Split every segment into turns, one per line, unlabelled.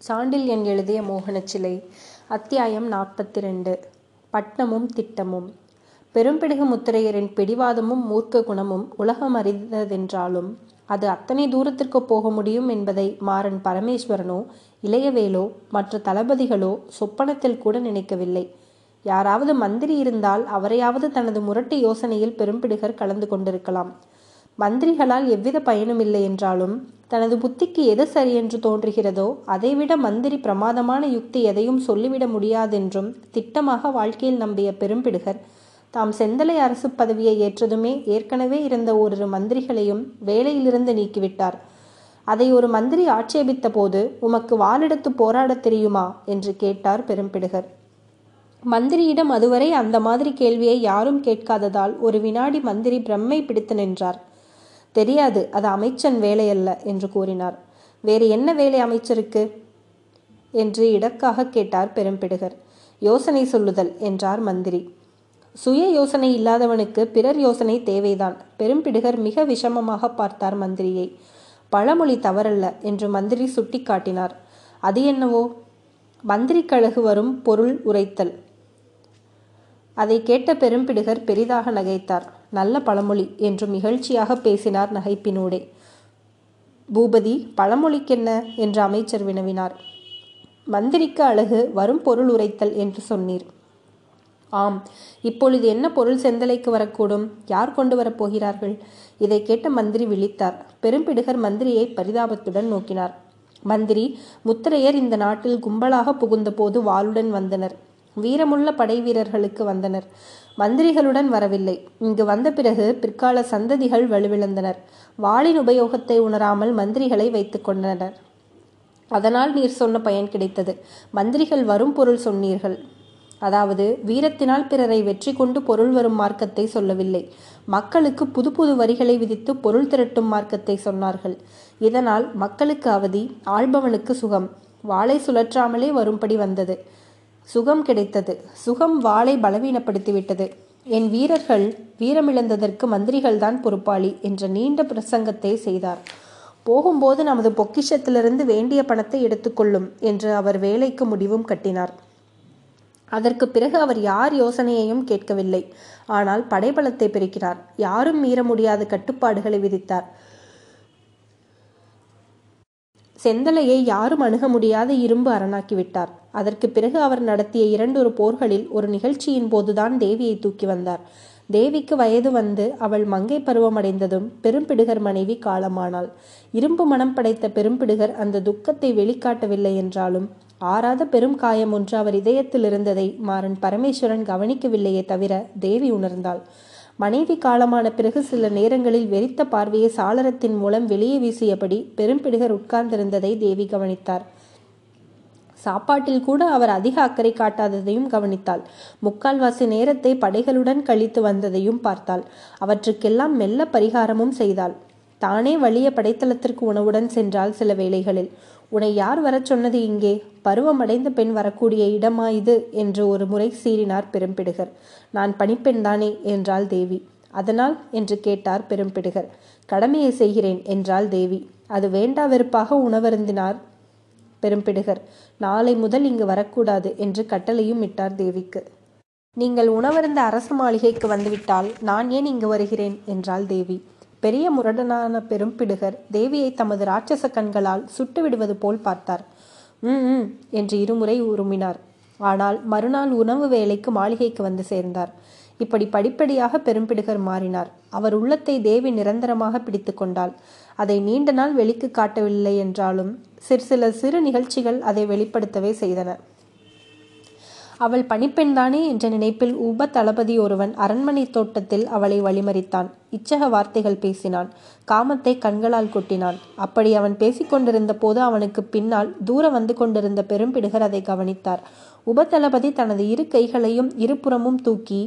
சாண்டில்யன் எழுதிய மோகனச்சிலை அத்தியாயம் நாற்பத்தி ரெண்டு பட்டமும் திட்டமும். பெரும்பிடுகு முத்திரையரின் பிடிவாதமும் மூர்க்க குணமும் உலகம் அறிந்ததென்றாலும் அது அத்தனை தூரத்திற்கு போக முடியும் என்பதை மாறன் பரமேஸ்வரனோ இளையவேலோ மற்ற தளபதிகளோ சொப்பனத்தில் கூட நினைக்கவில்லை. யாராவது மந்திரி இருந்தால் அவரையாவது தனது முரட்டு யோசனையில் பெரும்பிடுகர் கலந்து கொண்டிருக்கலாம். மந்திரிகளால் எவ்வித பயனும் இல்லை என்றாலும் தனது புத்திக்கு எது சரியென்று தோன்றுகிறதோ அதைவிட மந்திரி பிரமாதமான யுக்தி எதையும் சொல்லிவிட முடியாதென்றும் திட்டமாக வாழ்க்கையில் நம்பிய பெரும்பிடுகர் தாம் செந்தலை அரசு பதவியை ஏற்றதுமே ஏற்கனவே இருந்த ஓரிரு மந்திரிகளையும் வேலையிலிருந்து நீக்கிவிட்டார். அதை ஒரு மந்திரி ஆட்சேபித்த போது உமக்கு வாளெடுத்து போராடத் தெரியுமா? என்று கேட்டார் பெரும்பிடுகர். மந்திரியிடம் அதுவரை அந்த மாதிரி கேள்வியை யாரும் கேட்காததால் ஒரு வினாடி மந்திரி பிரம்மை பிடித்து நின்றார். தெரியாது அது அமைச்சன் வேலையல்ல என்று கூறினார். வேறு என்ன வேலை அமைச்சருக்கு? என்று இடக்காக கேட்டார் பெரும்பிடுகர். யோசனை சொல்லுதல் என்றார் மந்திரி. சுய யோசனை இல்லாதவனுக்கு பிறர் யோசனை தேவைதான். பெரும்பிடுகர் மிக விஷமமாக பார்த்தார் மந்திரியை. பழமொழி தவறல்ல என்று மந்திரி சுட்டிக்காட்டினார். அது என்னவோ? மந்திரி கழகு வரும் பொருள் உரைத்தல். அதை கேட்ட பெரும்பிடுகர் பெரிதாக நகைத்தார். நல்ல பழமொழி என்று மிகழ்ச்சியாக பேசினார் நகைப்பினூடே. பூபதி பழமொழிக்கென்ன? என்று அமைச்சர் வினவினார். மந்திரிக்கு அழகு வரும் பொருள் உரைத்தல் என்று சொன்னீர். ஆம் இப்பொழுது என்ன பொருள் செந்தலைக்கு வரக்கூடும்? யார் கொண்டு வரப்போகிறார்கள் இதை கேட்ட மந்திரி விழித்தார். பெரும்பிடுகர் மந்திரியை பரிதாபத்துடன் நோக்கினார். மந்திரி முத்திரையர் இந்த நாட்டில் கும்பலாக புகுந்தபோது வாளுடன் வந்தனர். வீரமுள்ள படை வீரர்களுக்கு வந்தனர். மந்திரிகளுடன் வரவில்லை. இங்கு வந்த பிறகு பிற்கால சந்ததிகள் வலுவிழந்தனர். வாளின் உபயோகத்தை உணராமல் மந்திரிகளை வைத்துக் கொண்டனர். அதனால் நீர் சொன்ன பயன் கிடைத்தது. மந்திரிகள் வரும் பொருள் சொன்னீர்கள். அதாவது வீரத்தினால் பிறரை வெற்றி கொண்டு பொருள் வரும் மார்க்கத்தை சொல்லவில்லை. மக்களுக்கு புது புது வரிகளை விதித்து பொருள் திரட்டும் மார்க்கத்தை சொன்னார்கள். இதனால் மக்களுக்கு அவதி ஆள்பவனுக்கு சுகம். வாளை சுழற்றாமலே வரும்படி வந்தது. சுகம் கிடைத்தது. சுகம் வாளை பலவீனப்படுத்திவிட்டது. என் வீரர்கள் வீரமிழந்ததற்கு மந்திரிகள்தான் பொறுப்பாளி என்ற நீண்ட பிரசங்கத்தை செய்தார். போகும்போது நமது பொக்கிஷத்திலிருந்து வேண்டிய பணத்தை எடுத்துக்கொள்ளும் என்று அவர் வேலைக்கு முடிவும் கட்டினார். அதற்கு பிறகு அவர் யார் யோசனையையும் கேட்கவில்லை. ஆனால் படைபலத்தை பெருக்கினார். யாரும் மீற முடியாத கட்டுப்பாடுகளை விதித்தார். செந்தலையை யாரும் அணுக முடியாத இரும்பு அரணாக்கிவிட்டார் அதற்கு பிறகு அவர் நடத்திய இரண்டொரு போர்களில் ஒரு நிகழ்ச்சியின் போதுதான் தேவியை தூக்கி வந்தார். தேவிக்கு வயது வந்து அவள் மங்கை பருவமடைந்ததும் பெரும்பிடுகர் மனைவி காலமானாள். இரும்பு மனம் படைத்த பெரும்பிடுகர் அந்த துக்கத்தை வெளிக்காட்டவில்லை என்றாலும் ஆறாத பெரும் காயம் ஒன்று அவர் இதயத்தில் இருந்ததை மாறன் பரமேஸ்வரன் கவனிக்கவில்லையே தவிர தேவி உணர்ந்தாள். மனைவி காலமான பிறகு சில நேரங்களில் வெறித்த பார்வையை சாளரத்தின் மூலம் வெளியே வீசியபடி பெரும்பிடுகர் உட்கார்ந்திருந்ததை தேவி கவனித்தார். சாப்பாட்டில் கூட அவர் அதிக அக்கறை காட்டாததையும் கவனித்தாள். முக்கால்வாசி நேரத்தை படைகளுடன் கழித்து வந்ததையும் பார்த்தாள். அவற்றுக்கெல்லாம் மெல்ல பரிகாரமும் செய்தாள். தானே வலிய படைத்தளத்திற்கு உணவுடன் சென்றால் சில வேளைகளில். உன்னை யார் வரச் சொன்னது இங்கே? பருவமடைந்த பெண் வரக்கூடிய இடமா இது என்று ஒரு முறை சீறினார் பெரும்பிடுகர். நான் பணிப்பெண் தானே என்றாள் தேவி. அதனால் என்று கேட்டார் பெரும்பிடுகர். கடமையை செய்கிறேன் என்றாள் தேவி. அது வேண்டா வெறுப்பாக உணவருந்தினார். பெரும்பிடுகர். நாளை முதல் இங்கு வரக்கூடாது என்று கட்டளையும் இட்டார் தேவிக்கு. நீங்கள் உணவருந்த அரசு மாளிகைக்கு வந்துவிட்டால் நான் ஏன் இங்கு வருகிறேன்? என்றாள் தேவி. பெரிய முரடனான பெரும்பிடுகர் தேவியை தமது ராட்சச கண்களால் சுட்டு விடுவது போல் பார்த்தார். ம் என்று இருமுறை உருமினார். ஆனால் மறுநாள் உணவு வேலைக்கு மாளிகைக்கு வந்து சேர்ந்தார். இப்படி படிப்படியாக பெரும்பிடுகர் மாறினார். அவர் உள்ளத்தை தேவி நிரந்தரமாக பிடித்து கொண்டாள். அதை நீண்ட நாள் வெளிக்கு காட்டவில்லை என்றாலும் சிறு சில சிறு நிகழ்ச்சிகள் அதை வெளிப்படுத்தவே செய்தன. அவள் பணிப்பெண்தானே என்ற நினைப்பில் உப தளபதி ஒருவன் அரண்மனை தோட்டத்தில் அவளை வழிமறித்தான். இச்சக வார்த்தைகள் பேசினான். காமத்தை கண்களால் கொட்டினான். அப்படி அவன் பேசிக்கொண்டிருந்த போது அவனுக்கு பின்னால் தூர வந்து கொண்டிருந்த பெரும்பிடுகர் அதை கவனித்தார். உபதளபதி தனது இரு கைகளையும் இருபுறமும் தூக்கி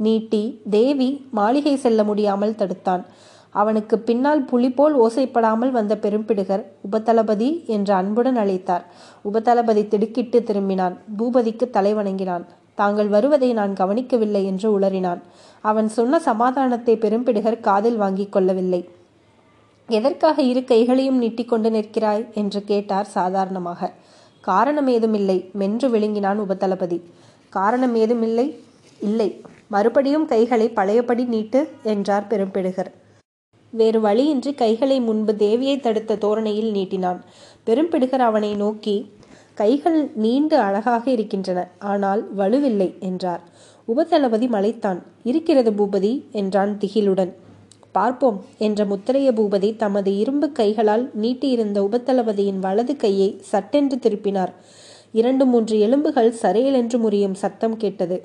நீட்டி தேவி மாளிகை செல்ல முடியாமல் தடுத்தான். அவனுக்கு பின்னால் புலி போல் ஓசைப்படாமல் வந்த பெரும்பிடுகர் உபதளபதி என்று அன்புடன் அழைத்தார். உபதளபதி திடுக்கிட்டு திரும்பினான். பூபதிக்கு தலை வணங்கினான். தாங்கள் வருவதை நான் கவனிக்கவில்லை என்று உளறினான். அவன் சொன்ன சமாதானத்தை பெரும்பிடுகர் காதில் வாங்கிக் கொள்ளவில்லை. எதற்காக இரு கைகளையும் நீட்டிக்கொண்டு நிற்கிறாய்? என்று கேட்டார் சாதாரணமாக. காரணம் ஏதுமில்லை மென்று விழுங்கினான் உபதளபதி. காரணம் ஏதுமில்லை? இல்லை. மறுபடியும் கைகளை பழையபடி நீட்டு என்றார் பெரும்பிடுகர். வேறு வழியின்றி கைகளை முன்பு தேவியை தடுத்த தோரணையில் நீட்டினான். பெரும்பிடுகர் அவனை நோக்கி கைகள் நீண்டு அழகாக இருக்கின்றன ஆனால் வலுவில்லை என்றார். உபதளபதி மலைத்தான். இருக்கிறது பூபதி என்றான் திகிலுடன். பார்ப்போம் என்ற முத்திரைய பூபதி தமது இரும்பு கைகளால் நீட்டியிருந்த உபதளபதியின் வலது கையை சட்டென்று திருப்பினார். இரண்டு மூன்று எலும்புகள் சரையலென்று முறியும் சத்தம் கேட்டது.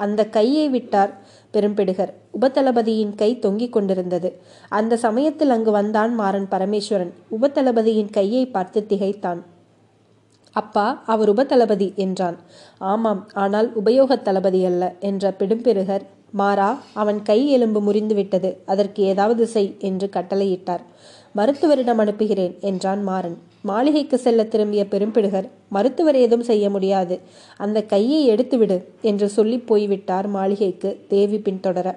அந்த கையை விட்டார் பெரும்பிடுகர். உபதளபதியின் கை தொங்கிக் கொண்டிருந்தது. அந்த சமயத்தில் அங்கு வந்தான் மாறன் பரமேஸ்வரன். உபதளபதியின் கையை பார்த்து திகைத்தான். அப்பா அவர் உபதளபதி என்றான். ஆமாம் ஆனால் உபயோகத் தளபதி அல்ல என்ற பிடும்பிடுகர் மாறா அவன் கை எலும்பு முறிந்து விட்டது. அதற்கு ஏதாவது செய் என்று கட்டளையிட்டார். மருத்துவரிடம் அனுப்புகிறேன் என்றான் மாறன். மாளிகைக்கு செல்ல திரும்பிய பெரும்பிடுகர் மருத்துவர் ஏதும் செய்ய முடியாது. அந்த கையை எடுத்துவிடு என்று சொல்லி போய்விட்டார் மாளிகைக்கு தேவி பின்தொடர.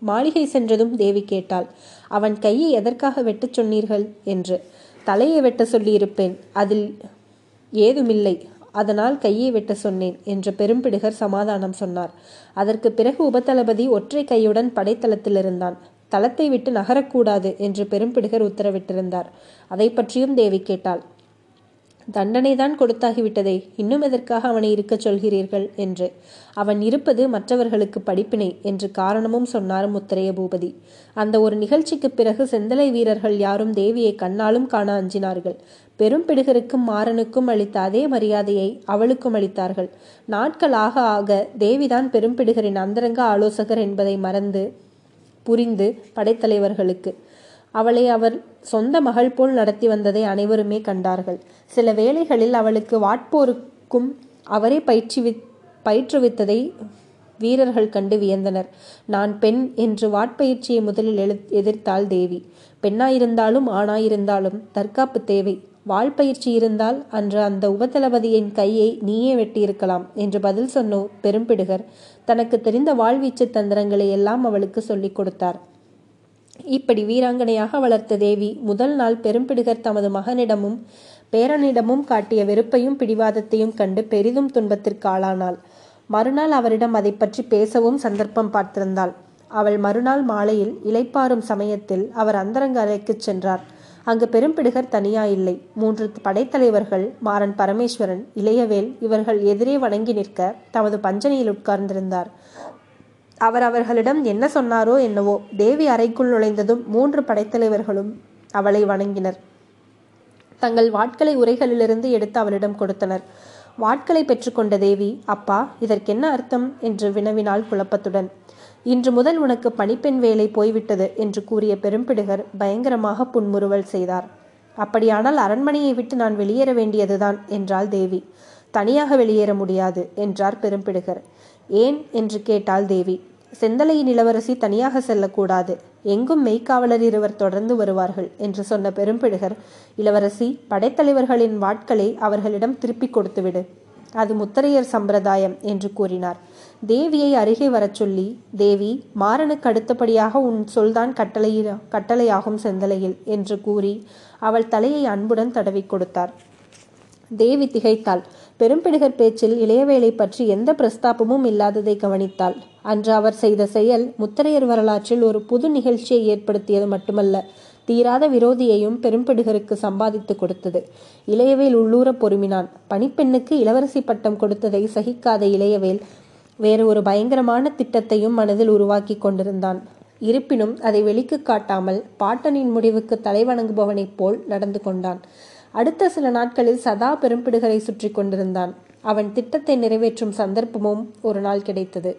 மாளிகை சென்றதும் தேவி கேட்டாள் அவன் கையை எதற்காக வெட்டச் சொன்னீர்கள்? என்று. தலையை வெட்ட சொல்லியிருப்பேன். அதில் ஏதுமில்லை. அதனால் கையை வெட்ட சொன்னேன் என்று பெரும்பிடுகர் சமாதானம் சொன்னார். அதற்கு பிறகு உபதளபதி ஒற்றை கையுடன் படைத்தளத்தில் இருந்தான் தளத்தை விட்டு நகரக்கூடாது என்று பெரும்பிடுகர் உத்தரவிட்டிருந்தார். அதை பற்றியும் தேவி கேட்டாள். தண்டனைதான் கொடுத்தாகிவிட்டதே இன்னும் எதற்காக அவனை இருக்கச் சொல்கிறீர்கள்? என்று. அவன் இருப்பது மற்றவர்களுக்கு படிப்பினை என்று காரணமும் சொன்னார் முத்திரைய பூபதி அந்த ஒரு நிகழ்ச்சிக்கு பிறகு செந்தலை வீரர்கள் யாரும் தேவியை கண்ணாலும் காண அஞ்சினார்கள். பெரும்பிடுகருக்கும் மாறனுக்கும் அளித்த அதே மரியாதையை அவளுக்கும் அளித்தார்கள். நாட்கள் ஆக ஆக தேவிதான் பெரும்பிடுகரின் அந்தரங்க ஆலோசகர் என்பதை மறந்து புரிந்து படைத்தலைவர்களுக்கு. அவளை அவர் சொந்த மகள் போல் நடத்தி வந்ததை அனைவருமே கண்டார்கள். சில வேளைகளில் அவளுக்கு வாட்போருக்கும் அவரே பயிற்சி பயிற்றுவித்ததை வீரர்கள் கண்டு வியந்தனர். நான் பெண் என்று வாட்பயிற்சியை முதலில் எழு எதிர்த்தாள் தேவி. பெண்ணாயிருந்தாலும் ஆணாயிருந்தாலும் தற்காப்பு தேவை. வாழ்பயிற்சி இருந்தால் அன்று அந்த உபதளபதியின் கையை நீயே வெட்டியிருக்கலாம் என்று பதில் சொன்னோ பெரும்பிடுகர் தனக்கு தெரிந்த வாழ்வீச்சு தந்திரங்களை எல்லாம் அவளுக்கு சொல்லிக் கொடுத்தார். இப்படி வீராங்கனையாக வளர்த்த தேவி முதல் நாள் பெரும்பிடுகர் தமது மகனிடமும் பேரனிடமும் காட்டிய வெறுப்பையும் பிடிவாதத்தையும் கண்டு பெரிதும் துன்பத்திற்கு ஆளானாள். மறுநாள் அவரிடம் அதை பற்றி பேசவும் சந்தர்ப்பம் பார்த்திருந்தாள். அவள் மறுநாள் மாலையில் இலைப்பாறும் சமயத்தில் அவர் அந்தரங்க அறைக்குச் சென்றார். அங்கு பெரும்பிடுகர் தனியா இல்லை. மூன்று படைத்தலைவர்கள் மாறன் பரமேஸ்வரன் இளையவேல் இவர்கள் எதிரே வணங்கி நிற்க தமது பஞ்சனையில் உட்கார்ந்திருந்தார். அவர் அவர்களிடம் என்ன சொன்னாரோ என்னவோ தேவி அறைக்குள் நுழைந்ததும் மூன்று படைத்தலைவர்களும் அவளை வணங்கினர். தங்கள் வாட்களை உரைகளிலிருந்து எடுத்து அவளிடம் கொடுத்தனர். வாட்களை பெற்றுக்கொண்ட தேவி அப்பா இதற்கென்ன அர்த்தம்? என்று வினவினாள் குழப்பத்துடன். இன்று முதல் உனக்கு பணிப்பெண் வேலை போய்விட்டது என்று கூறிய பெரும்பிடுகர் பயங்கரமாக புன்முறுவல் செய்தார். அப்படியானால் அரண்மனையை விட்டு நான் வெளியேற வேண்டியதுதான் என்றாள் தேவி. தனியாக வெளியேற முடியாது என்றார் பெரும்பிடுகர். ஏன் என்று கேட்டாள் தேவி. செந்தலையின் இளவரசி தனியாக செல்லக்கூடாது. எங்கும் மெய்க்காவலர் இருவர் தொடர்ந்து வருவார்கள் என்று சொன்ன பெரும்பிடுகர் இளவரசி படைத்தலைவர்களின் வாட்களை அவர்களிடம் திருப்பிக் கொடுத்துவிடு. அது முத்தரையர் சம்பிரதாயம் என்று கூறினார். தேவியை அருகே வரச் சொல்லி தேவி மாறனுக்கு அடுத்தபடியாக உன் சொல்தான் கட்டளை கட்டளையாகும் செந்தலையில் என்று கூறி அவள் தலையை அன்புடன் தடவி கொடுத்தார். தேவி திகைத்தாள். பெரும்பிடுகர் பேச்சில் இளையவேளை பற்றி எந்த பிரஸ்தாபமும் இல்லாததை கவனித்தாள். அன்று அவர் செய்த செயல் முத்தரையர் வரலாற்றில் ஒரு புது நிகழ்ச்சியை ஏற்படுத்தியது மட்டுமல்ல தீராத விரோதியையும் பெரும்பிடுகருக்கு சம்பாதித்து கொடுத்தது. இளையவேல் உள்ளூர பொறுமினான். பணிப்பெண்ணுக்கு இளவரசி பட்டம் கொடுத்ததை சகிக்காத இளையவேல் வேறு ஒரு பயங்கரமான திட்டத்தையும் மனதில் உருவாக்கி கொண்டிருந்தான். இருப்பினும் அதை வெளிக்கு காட்டாமல் பாட்டனின் முடிவுக்கு தலைவணங்குபவனைப் போல் நடந்து கொண்டான். அடுத்த சில நாட்களில் சதா பெரும்பிடுகளை சுற்றி கொண்டிருந்தான். அவன் திட்டத்தை நிறைவேற்றும் சந்தர்ப்பமும் ஒரு நாள் கிடைத்தது.